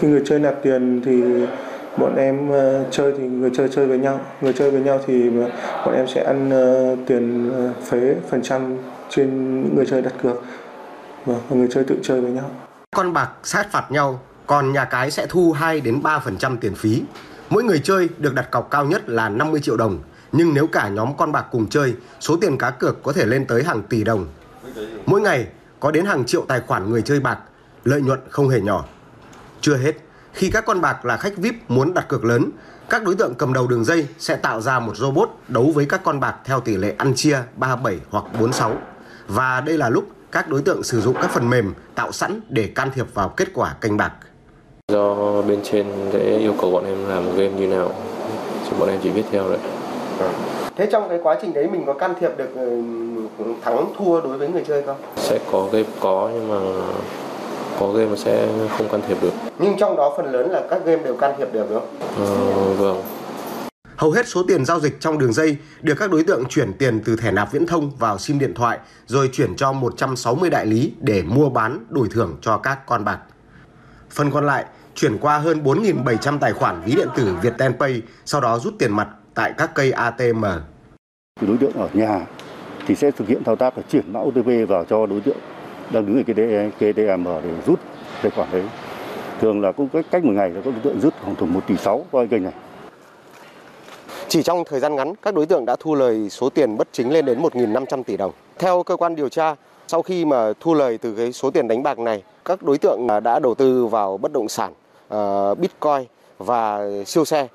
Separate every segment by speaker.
Speaker 1: Khi người chơi nạp tiền thì bọn em ờ, chơi thì người chơi chơi với nhau, người chơi với nhau thì bọn em sẽ ăn ờ, tiền ờ, phế phần trăm trên những người chơi đặt cược vâng, và người chơi tự chơi với nhau.
Speaker 2: Con bạc sát phạt nhau, còn nhà cái sẽ thu 2 đến 3% tiền phí. Mỗi người chơi được đặt cọc cao nhất là 50 triệu đồng, nhưng nếu cả nhóm con bạc cùng chơi, số tiền cá cược có thể lên tới hàng tỷ đồng. Mỗi ngày có đến hàng triệu tài khoản người chơi bạc, lợi nhuận không hề nhỏ. Chưa hết, khi các con bạc là khách VIP muốn đặt cược lớn, các đối tượng cầm đầu đường dây sẽ tạo ra một robot đấu với các con bạc theo tỷ lệ ăn chia 37 hoặc 46. Và đây là lúc các đối tượng sử dụng các phần mềm tạo sẵn để can thiệp vào kết quả canh bạc.
Speaker 3: Do bên trên sẽ yêu cầu bọn em làm game như nào, thì bọn em chỉ biết theo đấy.
Speaker 2: Thế trong cái quá trình đấy mình có can thiệp được ừ, thắng thua đối với người chơi không?
Speaker 3: Sẽ có game có nhưng mà có game mà sẽ không can thiệp được.
Speaker 2: Nhưng trong đó phần lớn là các game đều can thiệp được đúng không?
Speaker 3: Ờ, vâng.
Speaker 2: Hầu hết số tiền giao dịch trong đường dây được các đối tượng chuyển tiền từ thẻ nạp viễn thông vào sim điện thoại rồi chuyển cho 160 đại lý để mua bán đổi thưởng cho các con bạc. Phần còn lại chuyển qua hơn 4.700 tài khoản ví điện tử Viettel Pay, sau đó rút tiền mặt tại các cây ATM.
Speaker 4: Đối tượng ở nhà thì sẽ thực hiện thao tác là chuyển mã OTP vào cho đối tượng đang đứng ở cái, cái ATM để rút tài khoản đấy. Thường là cũng cách một ngày là các đối tượng rút khoảng một tỷ sáu qua kênh này.
Speaker 2: Chỉ trong thời gian ngắn, các đối tượng đã thu lời số tiền bất chính lên đến 1.500 tỷ đồng. Theo cơ quan điều tra, sau khi mà thu lời từ cái số tiền đánh bạc này, các đối tượng đã đầu tư vào bất động sản, uh, Bitcoin và siêu xe.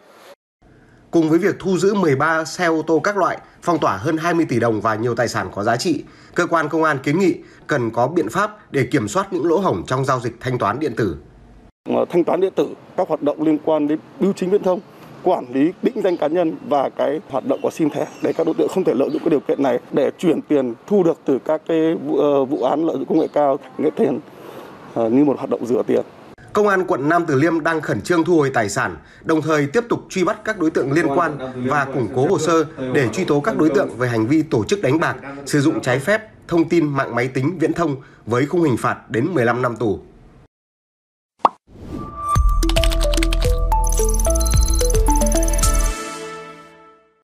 Speaker 2: Cùng với việc thu giữ 13 xe ô tô các loại, phong tỏa hơn 20 tỷ đồng và nhiều tài sản có giá trị, cơ quan công an kiến nghị cần có biện pháp để kiểm soát những lỗ hổng trong giao dịch thanh toán điện tử.
Speaker 4: Thanh toán điện tử, các hoạt động liên quan đến bưu chính viễn thông, quản lý định danh cá nhân và cái hoạt động của sim thẻ để các đối tượng không thể lợi dụng cái điều kiện này để chuyển tiền thu được từ các cái vụ, ờ, vụ án lợi dụng công nghệ cao nghệ tiền ờ, như một hoạt động rửa tiền.
Speaker 2: Công an quận Nam Từ Liêm đang khẩn trương thu hồi tài sản, đồng thời tiếp tục truy bắt các đối tượng liên quan và củng cố hồ sơ để truy tố các đối tượng về hành vi tổ chức đánh bạc, sử dụng trái phép thông tin mạng máy tính viễn thông với khung hình phạt đến 15 năm tù.